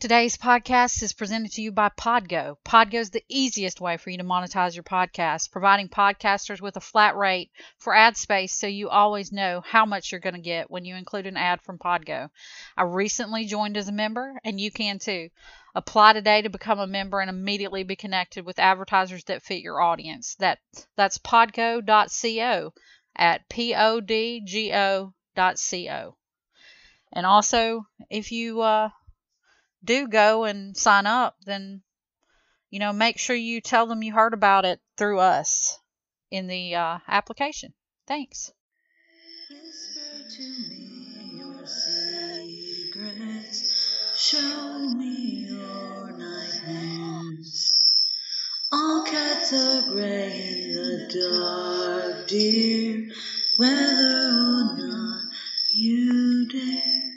Today's podcast is presented to you by Podgo. Podgo is the easiest way for you to monetize your podcast, providing podcasters with a flat rate for ad space so you always know how much you're going to get when you include an ad from Podgo. I recently joined as a member, and you can too. Apply today to become a member and immediately be connected with advertisers that fit your audience. That that's podgo.co at podgo.co. And also, if you uh, do go and sign up, then you know make sure you tell them you heard about it through us in the uh, application. Thanks. Show me your nightmares. All cats are gray in the dark, dear, whether or not you dare.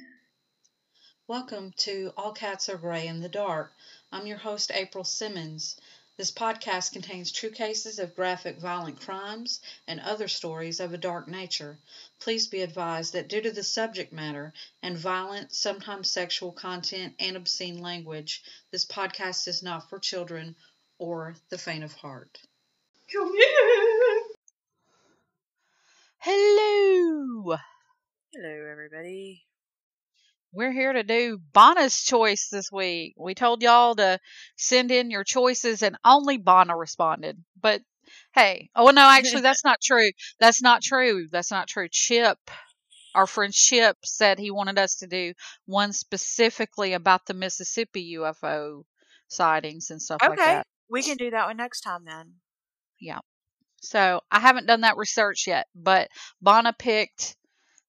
Welcome to All Cats Are Gray in the Dark. I'm your host, April Simmons. This podcast contains true cases of graphic violent crimes and other stories of a dark nature. Please be advised that due to the subject matter and violent, sometimes sexual content and obscene language, this podcast is not for children or the faint of heart. Come here. Hello! Hello, everybody. We're here to do Bonna's choice this week. We told y'all to send in your choices, and only Bonna responded. But hey, oh no, actually, that's not true. That's not true. That's not true. Chip, our friend Chip, said he wanted us to do one specifically about the Mississippi UFO sightings and stuff like that. Okay, that. we can do that one next time then. Yeah. So I haven't done that research yet, but Bonna picked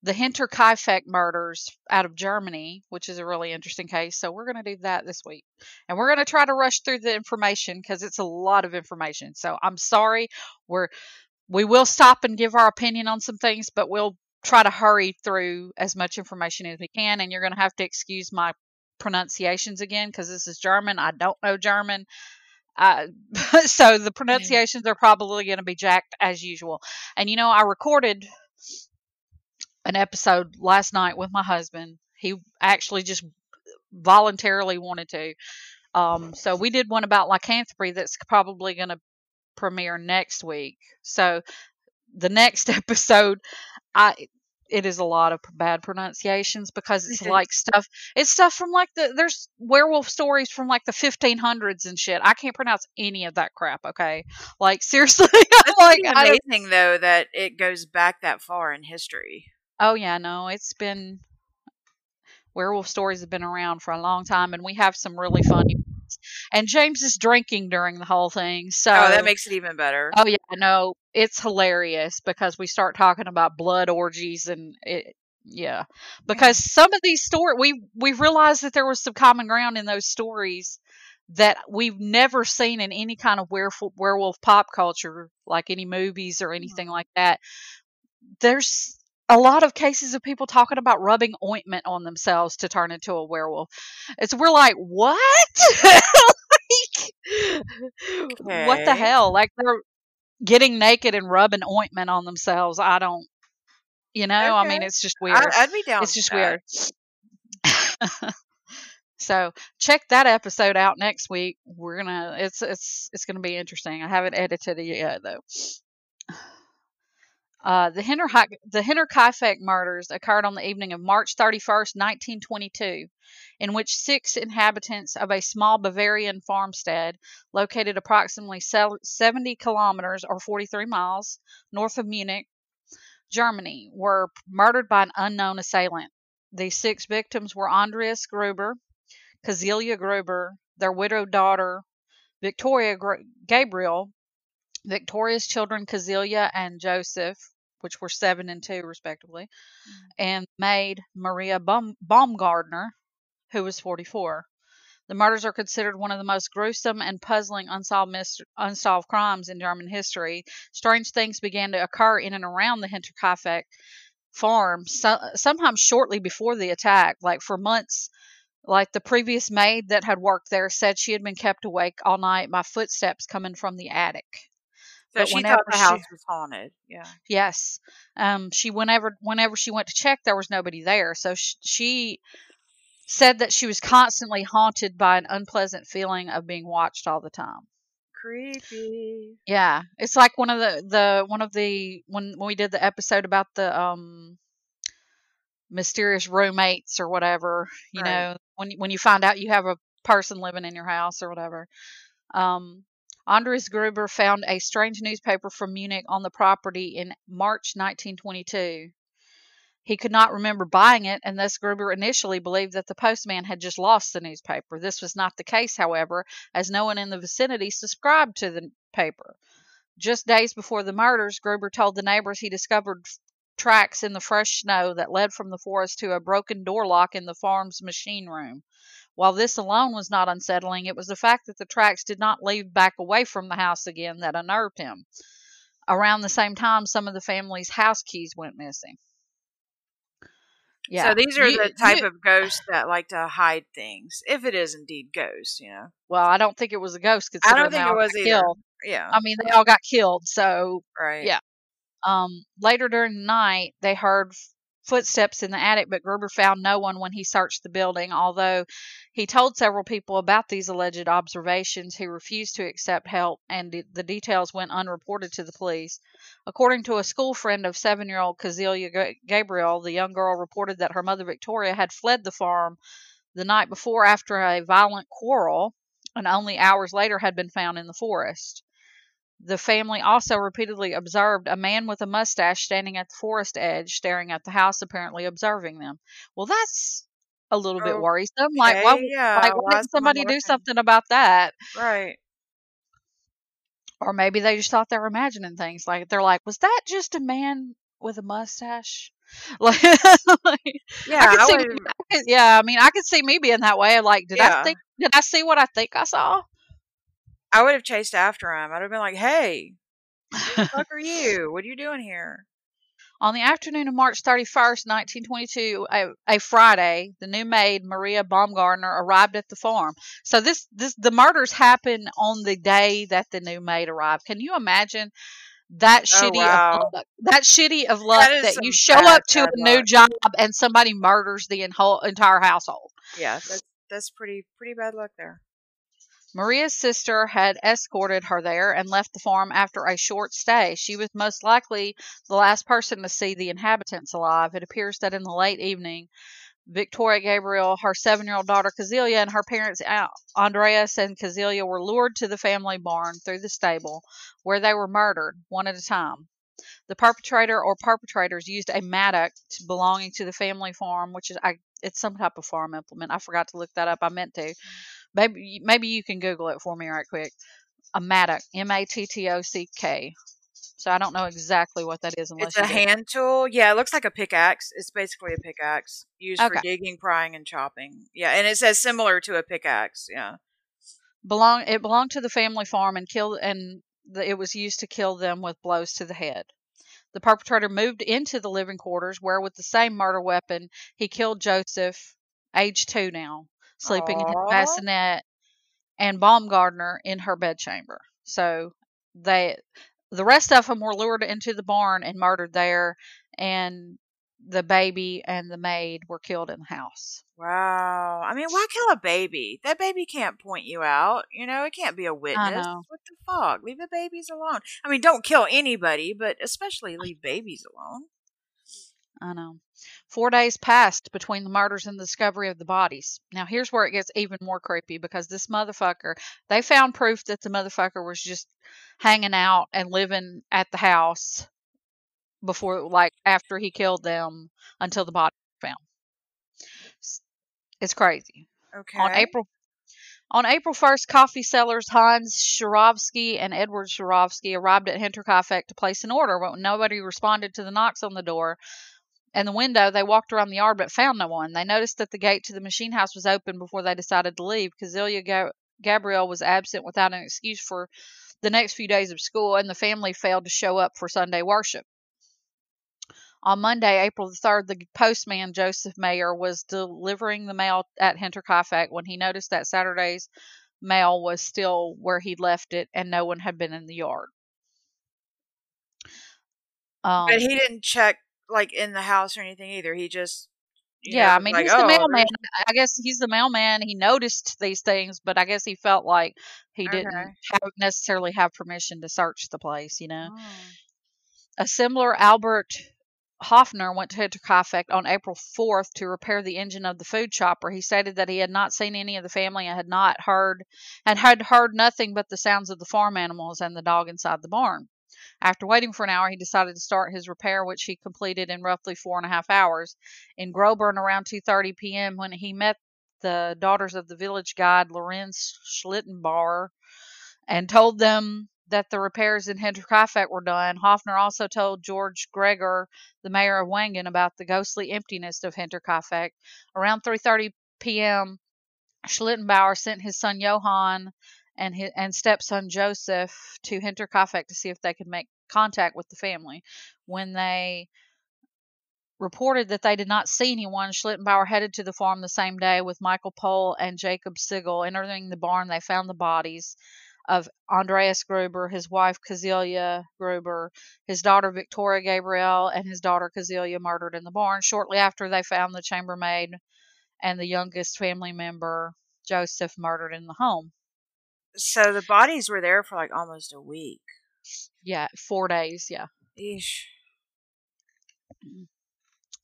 the Hinterkaifeck murders out of Germany, which is a really interesting case. So we're going to do that this week. And we're going to try to rush through the information because it's a lot of information. So I'm sorry. We're we will stop and give our opinion on some things, but we'll try to hurry through as much information as we can and you're going to have to excuse my pronunciations again because this is German. I don't know German. Uh, so the pronunciations are probably going to be jacked as usual. And you know, I recorded an episode last night with my husband. He actually just voluntarily wanted to. Um, so we did one about lycanthropy that's probably going to premiere next week. So the next episode, I it is a lot of bad pronunciations because it's like stuff. It's stuff from like the there's werewolf stories from like the 1500s and shit. I can't pronounce any of that crap. Okay, like seriously, like amazing though that it goes back that far in history. Oh yeah, no, it's been werewolf stories have been around for a long time, and we have some really funny. ones. And James is drinking during the whole thing, so oh, that makes it even better. oh yeah, no, it's hilarious because we start talking about blood orgies and it. Yeah, because some of these stories we we realized that there was some common ground in those stories that we've never seen in any kind of werewolf werewolf pop culture, like any movies or mm-hmm. anything like that. There's a lot of cases of people talking about rubbing ointment on themselves to turn into a werewolf. It's we're like, what? like, what the hell? Like they're getting naked and rubbing ointment on themselves. I don't, you know. I mean, it's just weird. I, I'd be down. it's just that. weird. so check that episode out next week. We're gonna. It's it's it's gonna be interesting. I haven't edited it yet though. Uh, the Hinter the Hinterkaifeck murders occurred on the evening of March 31st, 1922, in which six inhabitants of a small Bavarian farmstead located approximately 70 kilometers or 43 miles north of Munich, Germany, were murdered by an unknown assailant. The six victims were Andreas Gruber, Kazelia Gruber, their widowed daughter, Victoria Gabriel, Victoria's children Kazelia and Joseph, which were seven and two respectively, mm-hmm. and maid Maria Baum- Baumgartner, who was 44. The murders are considered one of the most gruesome and puzzling unsolved unsolved crimes in German history. Strange things began to occur in and around the Hinterkaifeck farm, so, sometimes shortly before the attack, like for months. Like the previous maid that had worked there said she had been kept awake all night by footsteps coming from the attic. So But she thought the she- house was haunted. Yeah. Yes. Um, she whenever whenever she went to check, there was nobody there. So sh- she said that she was constantly haunted by an unpleasant feeling of being watched all the time. Creepy. Yeah, it's like one of the the one of the when when we did the episode about the um mysterious roommates or whatever, you Right. know, when you- when you find out you have a person living in your house or whatever. Um Andres Gruber found a strange newspaper from Munich on the property in March 1922. He could not remember buying it, and thus Gruber initially believed that the postman had just lost the newspaper. This was not the case, however, as no one in the vicinity subscribed to the paper. Just days before the murders, Gruber told the neighbors he discovered tracks in the fresh snow that led from the forest to a broken door lock in the farm's machine room. While this alone was not unsettling, it was the fact that the tracks did not lead back away from the house again that unnerved him. Around the same time, some of the family's house keys went missing. Yeah. So these are You- the type you- of ghosts that like to hide things, if it is indeed ghosts, you know. Well, I don't think it was a ghost. I don't think it was either. Killed. Yeah. I mean, they all got killed. So right. yeah. Um, later during the night, they heard footsteps in the attic, but Gruber found no one when he searched the building. Although he told several people about these alleged observations, he refused to accept help, and the- details went unreported to the police. According to a school friend of seven year old Cazelia Ga- Gabriel, the young girl reported that her mother Victoria had fled the farm the night before after a violent quarrel, and only hours later had been found in the forest. The family also repeatedly observed a man with a mustache standing at the forest edge, staring at the house, apparently observing them. Well, that's a little bit worrisome. Like, why, yeah. like, why didn't somebody do something about that? Right. Or maybe they just thought they were imagining things. Like, they're like, was that just a man with a mustache? Like, like, Yeah, I could I see. I could- yeah, I mean, I could see me being that way. Like, did I think, did I see what I think I saw? I would have chased after him. I'd have been like, "Hey, who the fuck are you? What are you doing here?" On the afternoon of March 31st, 1922, a, a Friday, the new maid Maria Baumgartner arrived at the farm. So this this the murders happened on the day that the new maid arrived. Can you imagine that Oh, shitty wow. of luck? That shitty of luck That that you show bad, up to a new luck. job and somebody murders the whole entire household. Yeah, that's that's pretty pretty bad luck there. Maria's sister had escorted her there and left the farm after a short stay. She was most likely the last person to see the inhabitants alive. It appears that in the late evening, Victoria Gabriel, her seven year old daughter Cazelia, and her parents Andreas and Cazelia were lured to the family barn through the stable, where they were murdered one at a time. The perpetrator or perpetrators used a mattock belonging to the family farm, which is I, it's some type of farm implement. I forgot to look that up. I meant to. Maybe maybe you can Google it for me right quick. A mattock, M A T T O C K. So I don't know exactly what that is unless It's a hand tool. Yeah, it looks like a pickaxe. It's basically a pickaxe used Okay. for digging, prying, and chopping. Yeah, and it says similar to a pickaxe. Yeah. belong it belonged to the family farm and killed and the, it was used to kill them with blows to the head. The perpetrator moved into the living quarters where with the same murder weapon he killed Joseph, age 2 now, sleeping in his bassinet and Baumgartner in her bedchamber. So they the rest of them were lured into the barn and murdered there and the baby and the maid were killed in the house. Wow. I mean, why kill a baby? That baby can't point you out. You know, it can't be a witness. What the fuck? Leave the babies alone. I mean, don't kill anybody, but especially leave babies alone. I know. Four days passed between the murders and the discovery of the bodies. Now, here's where it gets even more creepy because this motherfucker, they found proof that the motherfucker was just hanging out and living at the house before, like, after he killed them until the body was found. It's crazy. Okay. On April on April 1st, coffee sellers Hans Shurovsky and Edward Shurovsky arrived at Hinterkaifeck to place an order. But when nobody responded to the knocks on the door and the window, they walked around the yard but found no one. They noticed that the gate to the machine house was open before they decided to leave. Cazelia Ga- Gabrielle was absent without an excuse for the next few days of school, and the family failed to show up for Sunday worship. On Monday, April the 3rd, the postman, Joseph Mayer, was delivering the mail at Hinterkaifeck when he noticed that Saturday's mail was still where he'd left it and no one had been in the yard. Um, but he didn't check like in the house or anything either. He just yeah, know, I mean, like, he's the oh, mailman. there's- I guess he's the mailman. He noticed these things, but I guess he felt like he didn't have, necessarily have permission to search the place, you know. Oh. Assembler Albert Hoffner went to Hinterkaifeck on April 4th to repair the engine of the food chopper. He stated that he had not seen any of the family and had not heard and had heard nothing but the sounds of the farm animals and the dog inside the barn. After waiting for an hour, he decided to start his repair, which he completed in roughly four and a half hours. In Groburn, around 2:30 p.m., when he met the daughters of the village guide Lorenz Schlittenbauer and told them that the repairs in Hinterkaifeck were done. Hoffner also told George Gregor, the mayor of Wangen, about the ghostly emptiness of Hinterkaifeck. Around 3:30 p.m., Schlittenbauer sent his son Johann and his, and stepson Joseph to Hinterkaifeck to see if they could make contact with the family. When they reported that they did not see anyone, Schlittenbauer headed to the farm the same day with Michael Pohl and Jacob Sigel. Entering the barn, they found the bodies of Andreas Gruber, his wife Kazelia Gruber, his daughter Victoria Gabriel, and his daughter Kazelia murdered in the barn. Shortly after, they found the chambermaid and the youngest family member, Joseph, murdered in the home. So the bodies were there for like almost a week. Yeah, four days. Yeah. Eesh. Mm.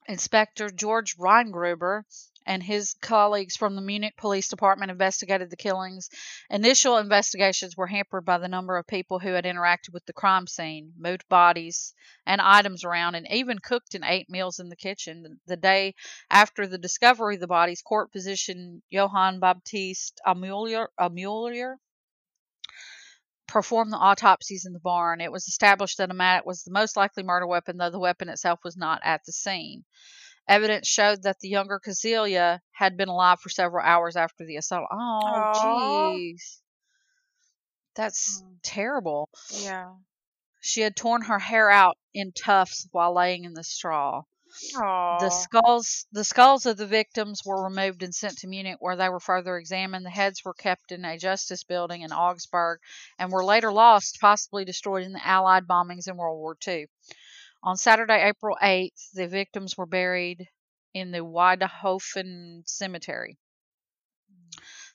Inspector George Reingruber and his colleagues from the Munich Police Department investigated the killings. Initial investigations were hampered by the number of people who had interacted with the crime scene, moved bodies and items around, and even cooked and ate meals in the kitchen. The day after the discovery of the bodies, court physician Johann Baptiste Amulier, Amulier performed the autopsies in the barn. It was established that a mallet was the most likely murder weapon, though the weapon itself was not at the scene. Evidence showed that the younger Casilia had been alive for several hours after the assault. Oh, jeez. That's Mm. terrible. Yeah. She had torn her hair out in tufts while laying in the straw. Aww. The skulls the skulls of the victims were removed and sent to Munich where they were further examined. The heads were kept in a justice building in Augsburg and were later lost, possibly destroyed in the Allied bombings in World War II. On Saturday, April 8th, the victims were buried in the Waidhofen Cemetery.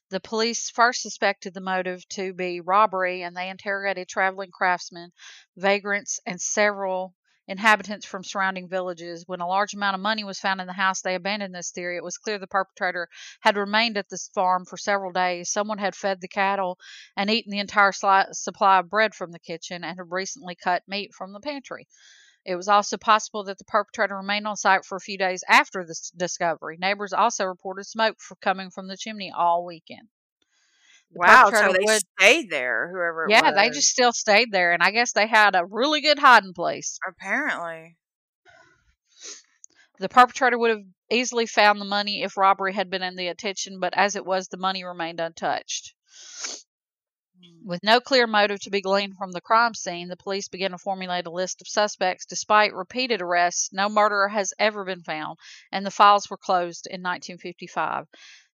The police first suspected the motive to be robbery and they interrogated traveling craftsmen, vagrants, and several inhabitants from surrounding villages. When a large amount of money was found in the house, they abandoned this theory. It was clear the perpetrator had remained at this farm for several days. Someone had fed the cattle and eaten the entire supply of bread from the kitchen and had recently cut meat from the pantry. It was also possible that the perpetrator remained on site for a few days after this discovery. Neighbors also reported smoke coming from the chimney all weekend. Wow. So they would- stayed there, whoever it Yeah, was. they just still stayed there, and I guess they had a really good hiding place. Apparently. The perpetrator would have easily found the money if robbery had been in the attention, but as it was, the money remained untouched. Hmm. With no clear motive to be gleaned from the crime scene, the police began to formulate a list of suspects. Despite repeated arrests, no murderer has ever been found, and the files were closed in 1955.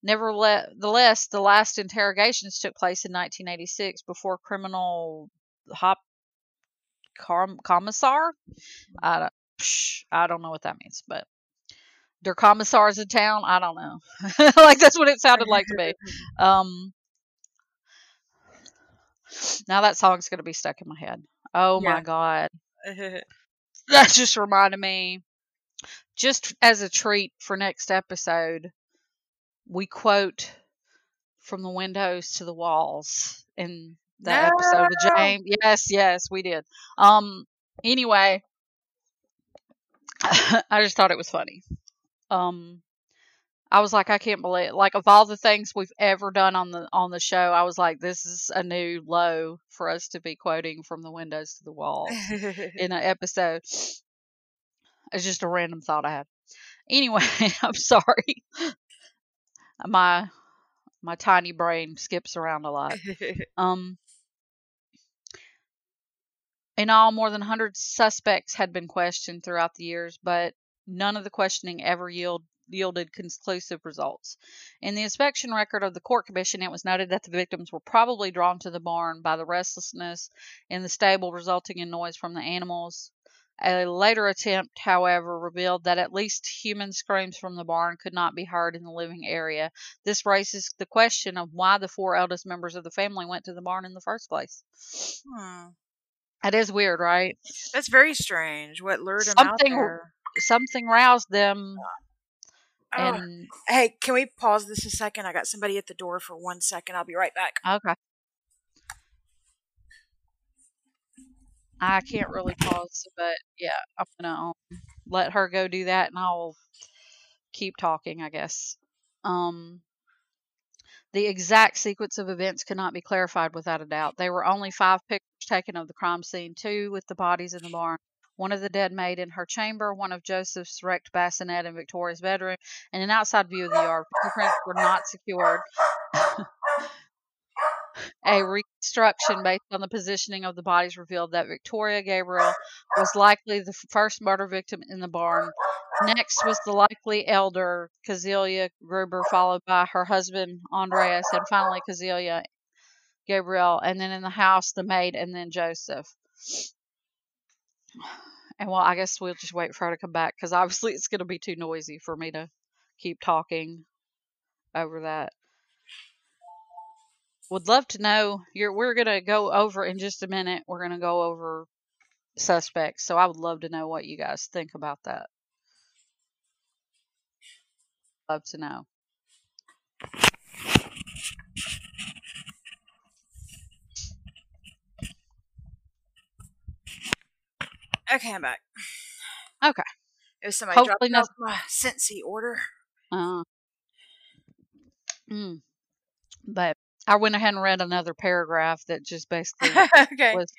Nevertheless, the last interrogations took place in 1986 before criminal hop com- commissar. I don't, psh, I don't know what that means, but der commissars in town. I don't know. like that's what it sounded like to me. Um, now that song's gonna be stuck in my head. Oh my god, that just reminded me. Just as a treat for next episode, we quote from the windows to the walls in the episode with James. Yes, yes, we did. Um. Anyway, I just thought it was funny. Um. I was like, I can't believe like of all the things we've ever done on the on the show, I was like, this is a new low for us to be quoting from the windows to the walls in an episode. It's just a random thought I had. Anyway, I'm sorry. My my tiny brain skips around a lot. Um, in all, more than 100 suspects had been questioned throughout the years, but none of the questioning ever yield, yielded conclusive results. In the inspection record of the court commission, it was noted that the victims were probably drawn to the barn by the restlessness in the stable resulting in noise from the animals. A later attempt, however, revealed that at least human screams from the barn could not be heard in the living area. This raises the question of why the four eldest members of the family went to the barn in the first place. Hmm. That is weird, right? That's very strange. What lured out Something- there? Something roused them, Oh, and hey, can we pause this a second? I got somebody at the door for one second. I'll be right back. okay. I can't really pause, but yeah, I'm gonna um, let her go do that, and I'll keep talking, I guess. Um, the exact sequence of events cannot be clarified without a doubt. There were only five pictures taken of the crime scene: two with the bodies in the barn, one of the dead maid in her chamber, one of Joseph's wrecked bassinet in Victoria's bedroom, and an outside view of the yard. Fingerprints were not secured. A reconstruction based on the positioning of the bodies revealed that Victoria Gabriel was likely the first murder victim in the barn. Next was the likely elder, Kazelia Gruber, followed by her husband, Andreas, and finally Kazelia Gabriel, and then in the house, the maid, and then Joseph. And well, I guess we'll just wait for her to come back because obviously it's going to be too noisy for me to keep talking over that. Would love to know. You're, we're going to go over in just a minute. We're going to go over suspects. So I would love to know what you guys think about that. Love to know. Okay, I'm back. Okay. It was somebody Hopefully dropped off my Scentsy order. Uh, mm. But I went ahead and read another paragraph that just basically okay. was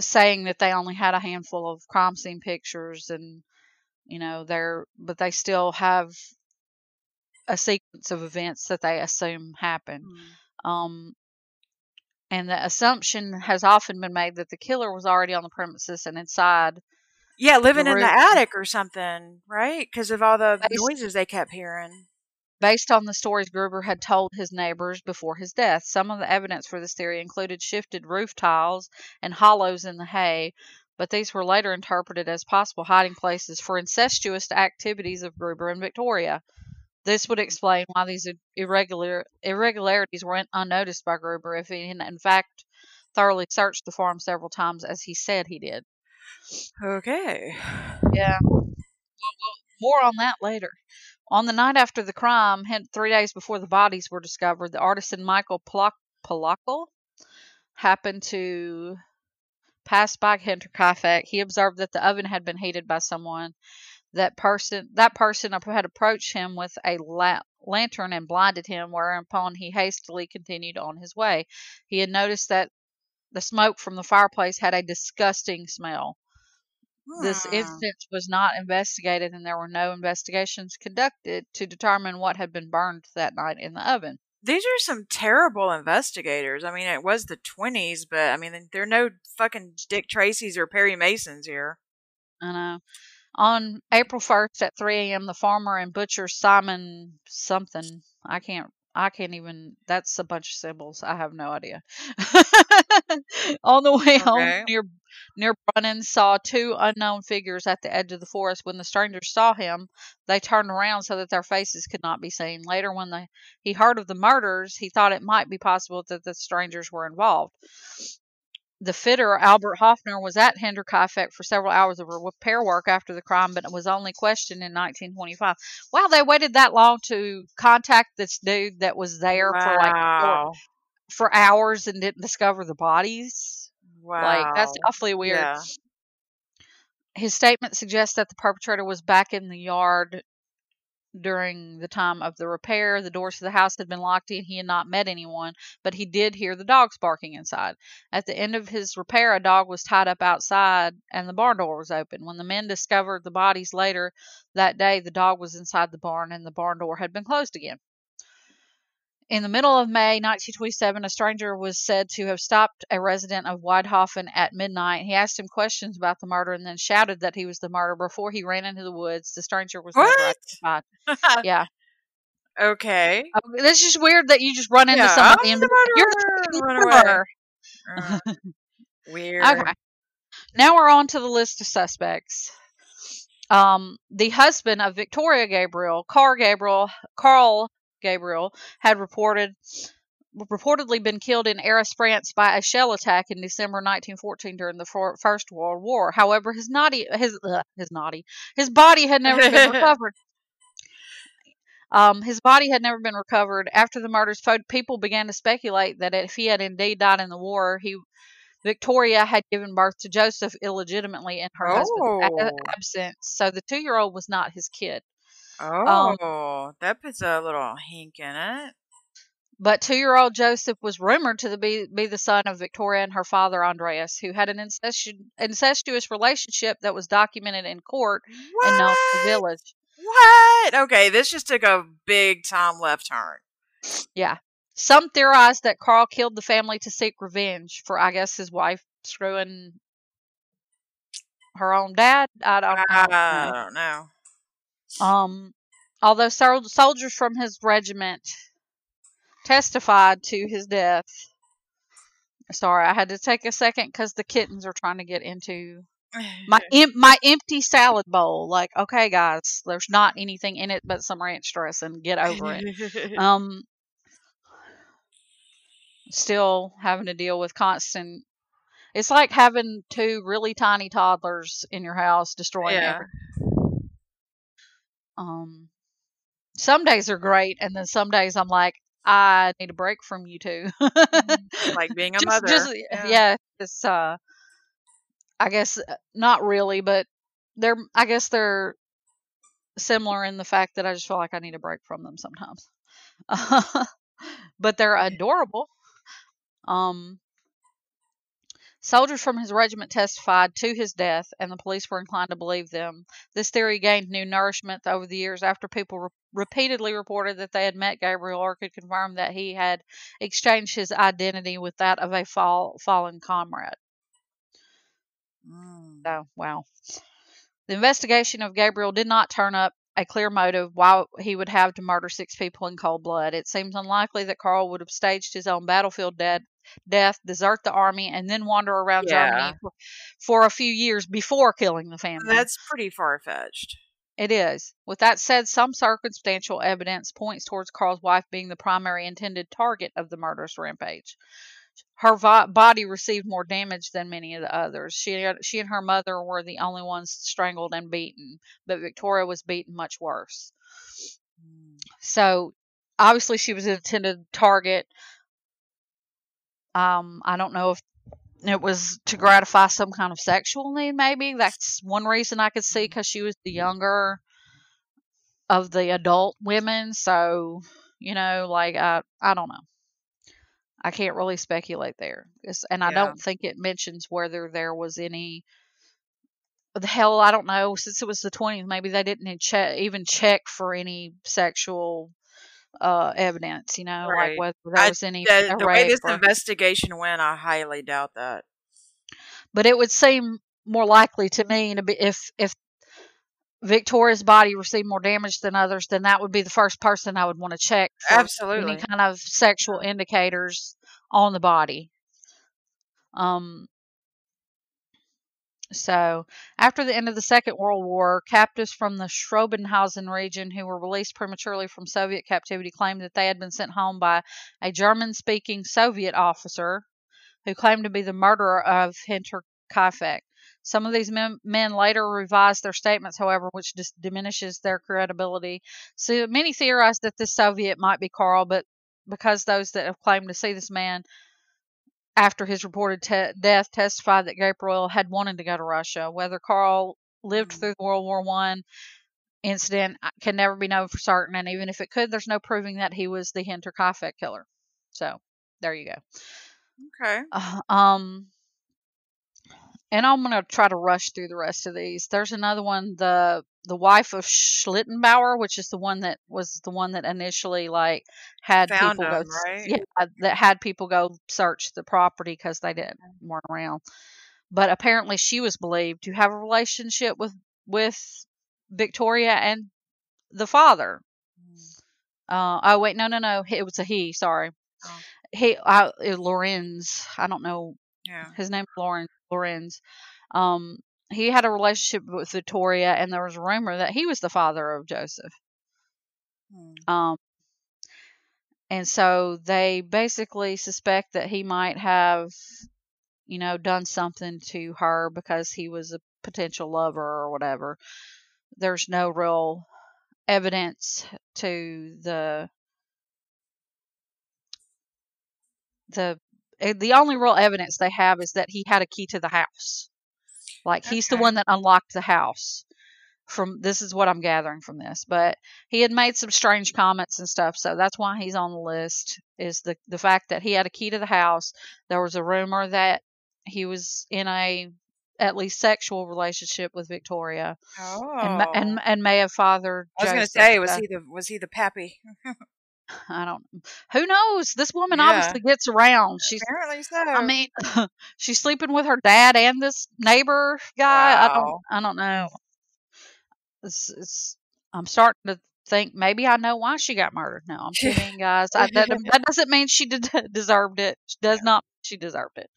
saying that they only had a handful of crime scene pictures and you know they're but they still have a sequence of events that they assume happened Hmm. um and the assumption has often been made that the killer was already on the premises and inside Yeah, living in the attic or something, right? Because of all the noises they kept hearing. Based on the stories Gruber had told his neighbors before his death, some of the evidence for this theory included shifted roof tiles and hollows in the hay, but these were later interpreted as possible hiding places for incestuous activities of Gruber and Victoria. This would explain why these irregular irregularities went unnoticed by Gruber if he, in in fact, thoroughly searched the farm several times as he said he did. Okay. Yeah. Well, well, more on that later. On the night after the crime, three days before the bodies were discovered, the artisan Michael Plock- happened to pass by Hunter Hinterkaifeck. He observed that the oven had been heated by someone. That person, that person had approached him with a la- lantern and blinded him, whereupon he hastily continued on his way. He had noticed that the smoke from the fireplace had a disgusting smell. This Hmm. instance was not investigated, and there were no investigations conducted to determine what had been burned that night in the oven. These are some terrible investigators. I mean, it was the 20s, but I mean, there are no fucking Dick Tracy's or Perry Masons here. I know. On April 1st at 3 a.m., the farmer and butcher Simon something, I can't, I can't even, that's a bunch of symbols. I have no idea. On the way Okay. home near, near Brunnen saw two unknown figures at the edge of the forest. When the strangers saw him, they turned around so that their faces could not be seen. Later, when the, he heard of the murders, he thought it might be possible that the strangers were involved. The fitter, Albert Hoffner, was at Hinterkaifeck for several hours of repair work after the crime, but was only questioned in 1925. Wow, they waited that long to contact this dude that was there for like four, for hours and didn't discover the bodies. Wow. Like that's awfully weird. Yeah. His statement suggests that the perpetrator was back in the yard during the time of the repair. The doors to the house had been locked and he had not met anyone, but he did hear the dogs barking inside. At the end of his repair, a dog was tied up outside and the barn door was open. When the men discovered the bodies later that day, the dog was inside the barn and the barn door had been closed again. In the middle of May 1927, a stranger was said to have stopped a resident of Waidhofen at midnight. He asked him questions about the murder and then shouted that he was the murderer before he ran into the woods. The stranger was What? identified. Yeah. okay. Oh, This is weird that you just run into Yeah, someone I'm the you're murderer, the run away. murderer. Uh, weird. Okay. now we're on to the list of suspects. Um, the husband of Victoria Gabriel, Carl Gabriel, Carl Gabriel, had reported reportedly been killed in Arras, France, by a shell attack in December 1914 during the for- First World War. However, his naughty his uh, his naughty his body had never been recovered. Um, his body had never been recovered. After the murders, people began to speculate that if he had indeed died in the war, he Victoria had given birth to Joseph illegitimately in her husband's Oh. absence, so the two-year-old was not his kid. Um, oh, that puts a little hink in it. But two-year-old Joseph was rumored to be, be the son of Victoria and her father Andreas, who had an incestu- incestuous relationship that was documented in court in Nelson What? Village. What? Okay, this just took a big time left turn. Yeah. Some theorized that Carl killed the family to seek revenge for, I guess, his wife screwing her own dad. I don't, I don't know. I don't know. Um, although sol- soldiers from his regiment testified to his death. Sorry, I had to take a second because the kittens are trying to get into my em- my empty salad bowl. Like, okay, guys, there's not anything in it but some ranch dressing. Get over it. Um, still having to deal with constant. It's like having two really tiny toddlers in your house destroying yeah. everything. Um, some days are great, and then some days I'm like, I need a break from you two. Like being a just, mother. just Yeah. yeah. it's uh, I guess uh, not really, but they're I guess they're similar in the fact that I just feel like I need a break from them sometimes. but they're adorable. Um, soldiers from his regiment testified to his death, and the police were inclined to believe them. This theory gained new nourishment over the years after people re- repeatedly reported that they had met Gabriel or could confirm that he had exchanged his identity with that of a fall, fallen comrade. Mm. So, wow. The investigation of Gabriel did not turn up a clear motive why he would have to murder six people in cold blood. It seems unlikely that Carl would have staged his own battlefield dead, death, desert the army, and then wander around Yeah. Germany for, for a few years before killing the family. That's pretty far fetched. It is. With that said, some circumstantial evidence points towards Carl's wife being the primary intended target of the murderous rampage. Her vo- body received more damage than many of the others. She, she and her mother were the only ones strangled and beaten, but Victoria was beaten much worse. So, obviously, she was an intended target. Um, I don't know if it was to gratify some kind of sexual need, maybe. That's one reason I could see because she was the younger of the adult women. So, you know, like, I, I don't know. I can't really speculate there. It's, and I Yeah. don't think it mentions whether there was any. The hell, I don't know. Since it was the 20s, maybe they didn't che- even check for any sexual uh, evidence, you know, Right. like whether there I- was any The, the way this or- investigation went, I highly doubt that. but it would seem more likely to me to be if if Victoria's body received more damage than others, then that would be the first person I would want to check for Absolutely. any kind of sexual indicators on the body. Um. So, after the end of the Second World War, captives from the Schrobenhausen region who were released prematurely from Soviet captivity claimed that they had been sent home by a German speaking Soviet officer who claimed to be the murderer of Hinter Kaifek. Some of these men, men later revised their statements, however, which just diminishes their credibility. So many theorized that this Soviet might be Carl, but because those that have claimed to see this man after his reported te- death testified that Gabriel had wanted to go to Russia. Whether Carl lived Mm. through the World War One incident uh, can never be known for certain, and even if it could, there's no proving that he was the Hinterkaifeck killer. So there you go. Okay. Uh, um, and I'm gonna try to rush through the rest of these. There's another one, the the wife of Schlittenbauer, which is the one that was the one that initially like had Found people go, right? yeah, that had people go search the property because they didn't weren't around. But apparently, she was believed to have a relationship with with Victoria and the father. Mm. Uh, oh wait, no, no, no, it was a he. Sorry, Oh. he, I, Lorenz. I don't know Yeah. his name's Lorenz. Lorenz. Um, he had a relationship with Victoria, and there was a rumor that he was the father of Joseph. Hmm. Um, and so they basically suspect that he might have, you know, done something to her because he was a potential lover or whatever. There's no real evidence to the the the only real evidence they have is that he had a key to the house. Like he's the one that unlocked the house. From this is what I'm gathering from this, but he had made some strange comments and stuff, so that's why he's on the list. Is the the fact that he had a key to the house. There was a rumor that he was in a at least sexual relationship with Victoria, Oh. and and and may have fathered. I was gonna say, was he the was he the pappy? I don't. Who knows? This woman Yeah. obviously gets around. She's Apparently so. I mean, she's sleeping with her dad and this neighbor guy. I don't, I don't know. It's, it's, I'm starting to think maybe I know why she got murdered. No, I'm kidding, guys. I, that that doesn't mean she did, deserved it. She does not. She deserved it.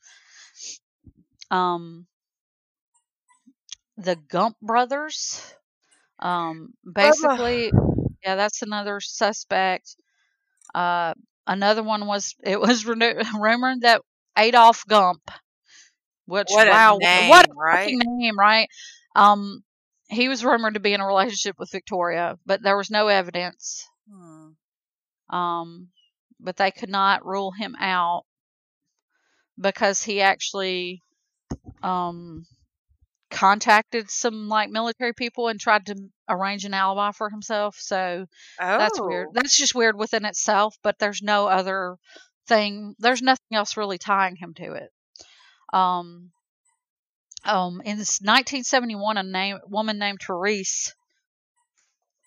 Um, the Gump brothers. Um, basically, yeah, that's another suspect. Uh, another one was it was rumored that Adolf Gump, which What wow, name, what a right? name, right? Um, he was rumored to be in a relationship with Victoria, but there was no evidence. Hmm. Um, but they could not rule him out because he actually um contacted some like military people and tried to arrange an alibi for himself. So Oh. that's weird. That's just weird within itself, but there's no other thing. There's nothing else really tying him to it. Um, um, in this 1971, a name woman named Therese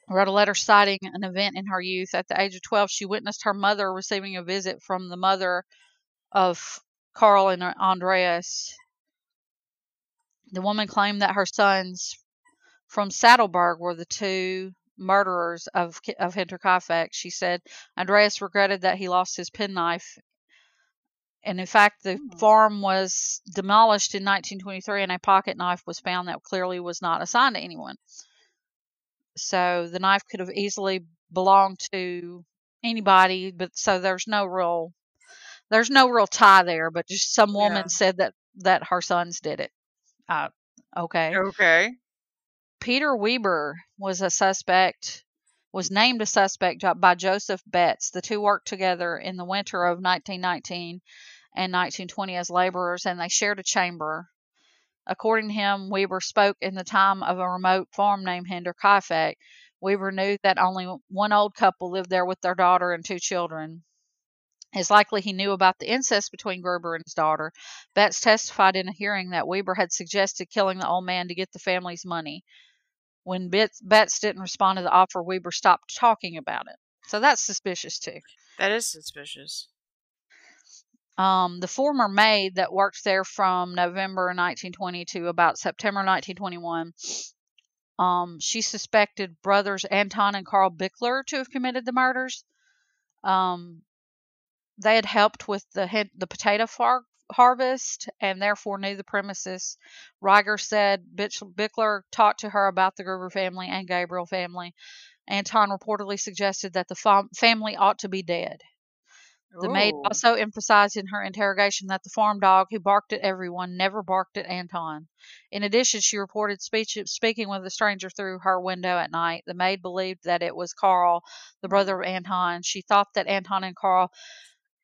wrote a letter citing an event in her youth. At the age of 12, she witnessed her mother receiving a visit from the mother of Carl and Andreas. The woman claimed that her sons from Saddleburg were the two murderers of of Hinterkaifeck. She said Andreas regretted that he lost his penknife, and in fact, the Hmm. farm was demolished in 1923, and a pocket knife was found that clearly was not assigned to anyone. So the knife could have easily belonged to anybody, but so there's no real there's no real tie there. But just some woman Yeah. said that that her sons did it. Uh, okay. Okay. Peter Weber was a suspect, was named a suspect by Joseph Betz. The two worked together in the winter of 1919 and 1920 as laborers, and they shared a chamber. According to him, Weber spoke in the time of a remote farm named Hinterkaifeck. Weber knew that only one old couple lived there with their daughter and two children. It's likely he knew about the incest between Gruber and his daughter. Betz testified in a hearing that Weber had suggested killing the old man to get the family's money. When Betz, Betz didn't respond to the offer, Weber stopped talking about it. So that's suspicious too. That is suspicious. Um, the former maid that worked there from November 1920 to about September 1921, um, she suspected brothers Anton and Carl Bickler to have committed the murders. Um, they had helped with the hen- the potato far- harvest and therefore knew the premises. Reiger said Bickler talked to her about the Gruber family and Gabriel family. Anton reportedly suggested that the fam- family ought to be dead. The maid also emphasized in her interrogation that the farm dog who barked at everyone never barked at Anton. In addition, she reported speech, speaking with a stranger through her window at night. The maid believed that it was Carl, the brother of Anton. She thought that Anton and Carl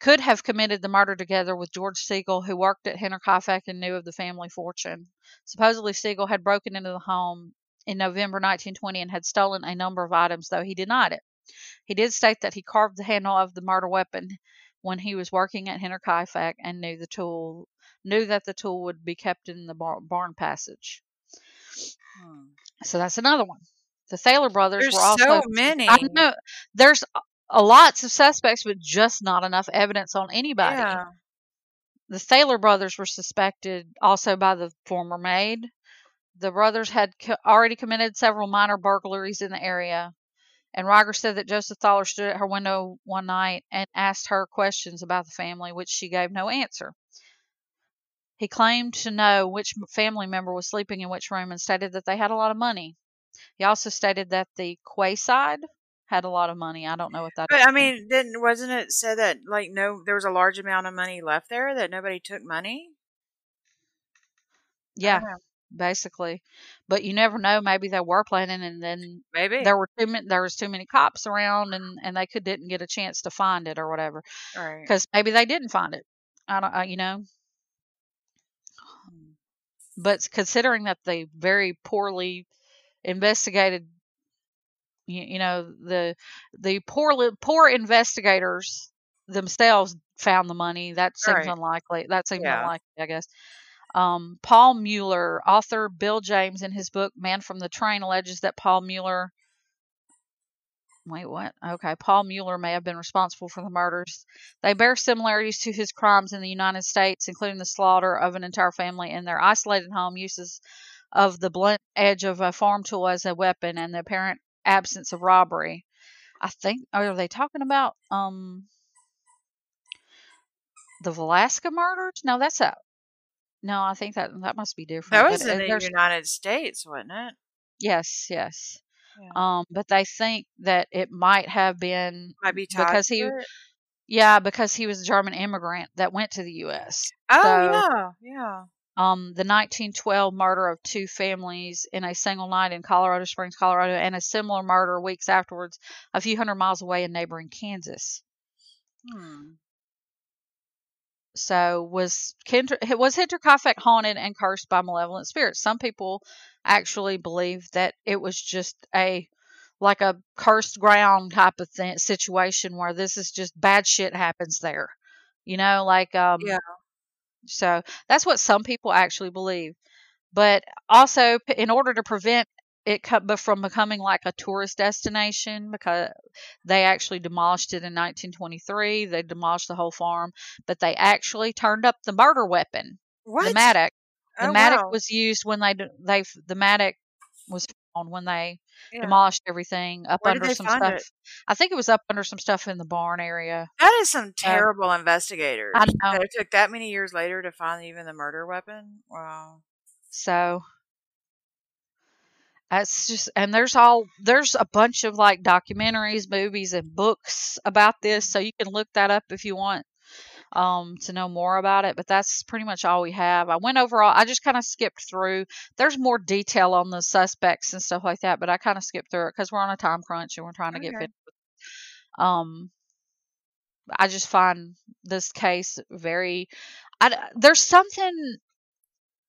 could have committed the murder together with George Siegel, who worked at Henner and knew of the family fortune. Supposedly, Siegel had broken into the home in November 1920 and had stolen a number of items, though he denied it. He did state that he carved the handle of the murder weapon when he was working at Henner and knew the tool knew that the tool would be kept in the bar- barn passage. Hmm. So that's another one. The Thaler brothers There's were also so many. I know there's a- lots of suspects, but just not enough evidence on anybody. Yeah. The Thaler brothers were suspected also by the former maid. The brothers had co- already committed several minor burglaries in the area, and Reiger said that Joseph Thaler stood at her window one night and asked her questions about the family, which she gave no answer. He claimed to know which family member was sleeping in which room and stated that they had a lot of money. He also stated that the Quayside had a lot of money. I don't know what that But. I mean, didn't wasn't it said that like no, there was a large amount of money left there that nobody took money? Yeah, basically. But you never know. Maybe they were planning, and then maybe. there were too many. There was too many cops around, and and they could didn't get a chance to find it or whatever. right. Because maybe they didn't find it. I don't. Uh, you know. But considering that they very poorly investigated, you, you know the the poor poor investigators themselves found the money. That seems Right. unlikely. That seems Yeah. unlikely, I guess. Um, Paul Mueller, author Bill James, in his book Man from the Train, alleges that Paul Mueller. Wait, what? Okay, Paul Mueller may have been responsible for the murders. They bear similarities to his crimes in the United States, including the slaughter of an entire family in their isolated home, uses of the blunt edge of a farm tool as a weapon, and the apparent absence of robbery. I think are they talking about um the Villisca murders? No, that's a no. I think that that must be different. That was uh, in the United States, wasn't it? Yes, yes. Yeah. Um, but they think that it might have been Might be because he, yeah, because he was a German immigrant that went to the U.S. Oh so- yeah, yeah. Um, the 1912 murder of two families in a single night in Colorado Springs, Colorado, and a similar murder weeks afterwards, a few hundred miles away in neighboring Kansas. Hmm. So was Kendra, was Hinterkaifeck haunted and cursed by malevolent spirits? Some people actually believe that it was just a like a cursed ground type of thing, situation where this is just bad shit happens there. You know, like um Yeah. So that's what some people actually believe. But also in order to prevent it from becoming like a tourist destination because they actually demolished it in 1923. They demolished the whole farm, but they actually turned up the murder weapon, What? the mattock. The Oh, mattock wow. was used when they they the mattock was found when they Yeah. demolished everything up Where under some stuff. it? I think it was up under some stuff in the barn area. That is some terrible investigators. I know. That it took that many years later to find even the murder weapon. Wow. So that's just and there's all there's a bunch of like documentaries, movies and books about this so you can look that up if you want um to know more about it, but that's pretty much all we have. I went over all I just kind of skipped through. There's more detail on the suspects and stuff like that, but I kind of skipped through it cuz we're on a time crunch and we're trying to get Okay. fit. Um I just find this case very I, there's something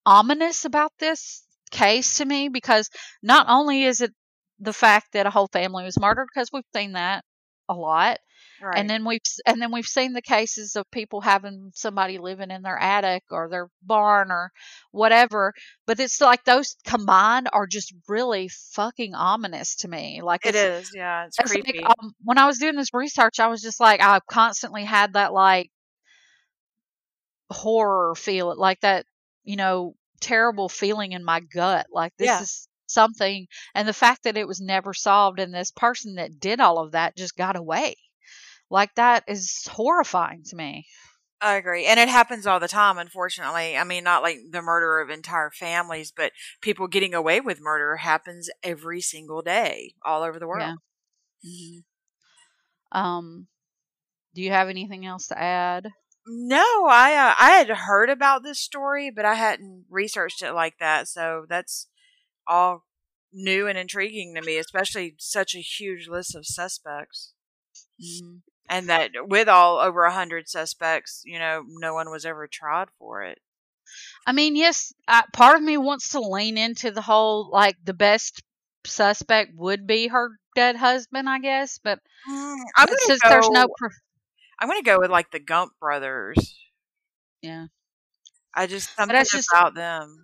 ominous about this case to me because not only is it the fact that a whole family was murdered because we've seen that a lot Right. and then we've and then we've seen the cases of people having somebody living in their attic or their barn or whatever but it's like those combined are just really fucking ominous to me like it's. Yeah. It's it's like, creepy. um, when I was doing this research, I was just like, I constantly had that like horror feel, like that, you know, terrible feeling in my gut. Like this Yeah. is something, and the fact that it was never solved, and this person that did all of that just got away, like that is horrifying to me. I agree. And it happens all the time, unfortunately. I mean, not like the murder of entire families, but people getting away with murder happens every single day all over the world. Yeah. Um, do you have anything else to add? No, I uh, I had heard about this story, but I hadn't researched it like that. So that's all new and intriguing to me, especially such a huge list of suspects, Mhm. And that with all over a hundred suspects, you know, no one was ever tried for it. I mean, yes, I, part of me wants to lean into the whole like the best suspect would be her dead husband, I guess, but Mm, I'm but since go. there's no proof, I'm gonna go with like the Gump brothers. yeah, I just something just- about them.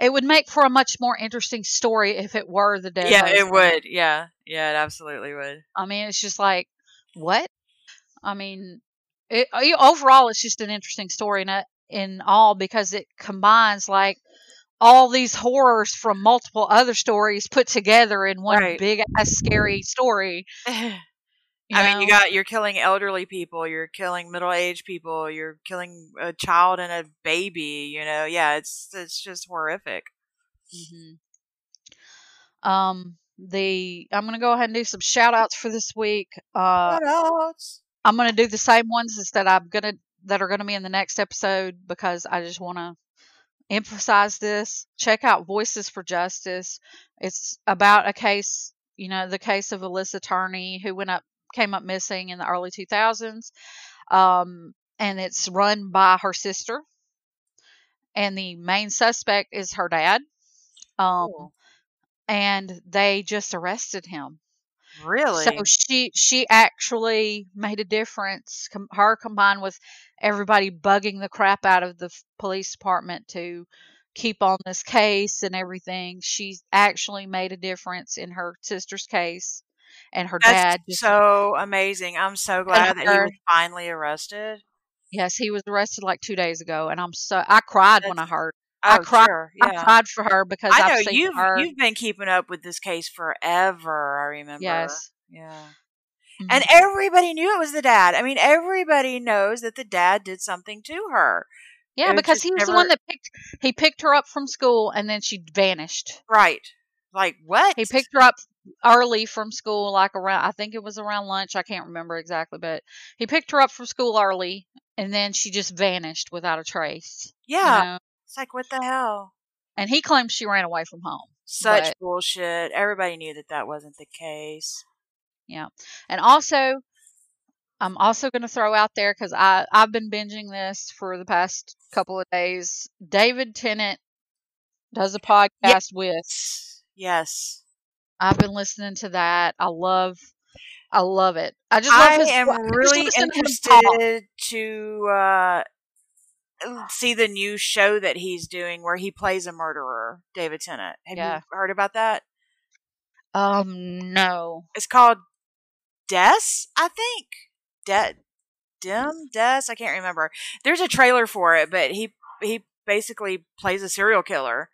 it would make for a much more interesting story if it were the dead. yeah, it would. Yeah, yeah, it absolutely would. I mean, it's just like what? I mean, it, uh, overall, it's just an interesting story in, in all because it combines like all these horrors from multiple other stories put together in one Right. big ass scary story. You I mean, you got you're killing elderly people, you're killing middle aged people, you're killing a child and a baby. You know, yeah, it's it's just horrific. Mhm. Um, the I'm gonna go ahead and do some shout outs for this week. Uh, What else? I'm gonna do the same ones as that I'm gonna that are gonna be in the next episode because I just want to emphasize this. Check out Voices for Justice. It's about a case, you know, the case of Alyssa Turney who went up came up missing in the early 2000s. Um, and it's run by her sister. And the main suspect is her dad. Um, Cool. and they just arrested him. Really? So she she actually made a difference. Com- her combined with everybody bugging the crap out of the f- police department to keep on this case and everything. She actually made a difference in her sister's case, and her That's dad. Just, so amazing. I'm so glad that he was finally arrested. yes, he was arrested like two days ago, and I'm so I cried when I heard. Oh, I cried. sure. I cried for her because I know seen you've her. you've been keeping up with this case forever. I remember. yes. Yeah. Mhm. And everybody knew it was the dad. I mean, everybody knows that the dad did something to her. Yeah, was because just he was the one that picked he picked her up from school and then she vanished. Right. Like what? He picked her up early from school, like around I think it was around lunch. I can't remember exactly, but he picked her up from school early and then she just vanished without a trace. you Yeah. know? It's like what the hell? And he claims she ran away from home. Such But- bullshit. Everybody knew that that wasn't the case. Yeah. And also I'm also going to throw out there I I've been binging this for the past couple of days. David Tennant does a podcast with Yes. I've been listening to that. I love, I love it. I just love I his. am really interested to uh, see the new show that he's doing where he plays a murderer, David Tennant. Have Yeah. you heard about that? Um, no. It's called Des, I think. De- Dim Des, I can't remember. There's a trailer for it, but he he basically plays a serial killer,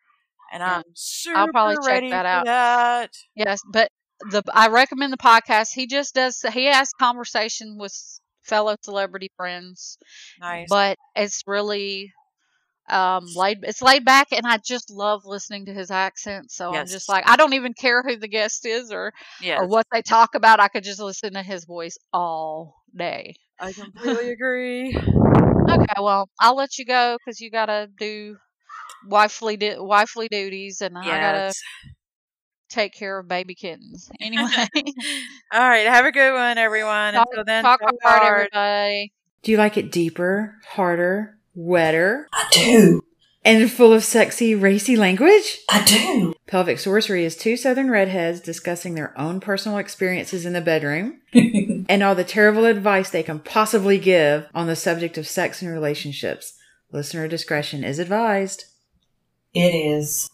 and I'm super I'll probably check that out. that. Yes, but the I recommend the podcast. He just does. He has conversation with fellow celebrity friends, Nice. but it's really um laid. It's laid back, and I just love listening to his accent. So I'm just like, I don't even care who the guest is or yes, or what they talk about. I could just listen to his voice all day. I completely agree. Okay, well, I'll let you go because you gotta do wifely du- wifely duties, and I gotta Yes. Take care of baby kittens. Anyway, All right. Have a good one, everyone. talk, Until then, talk talk hard, hard. everybody. Do you like it deeper, harder, wetter, I do. and full of sexy, racy language? I do. Pelvic Sorcery is two southern redheads discussing their own personal experiences in the bedroom and all the terrible advice they can possibly give on the subject of sex and relationships. Listener discretion is advised. it is.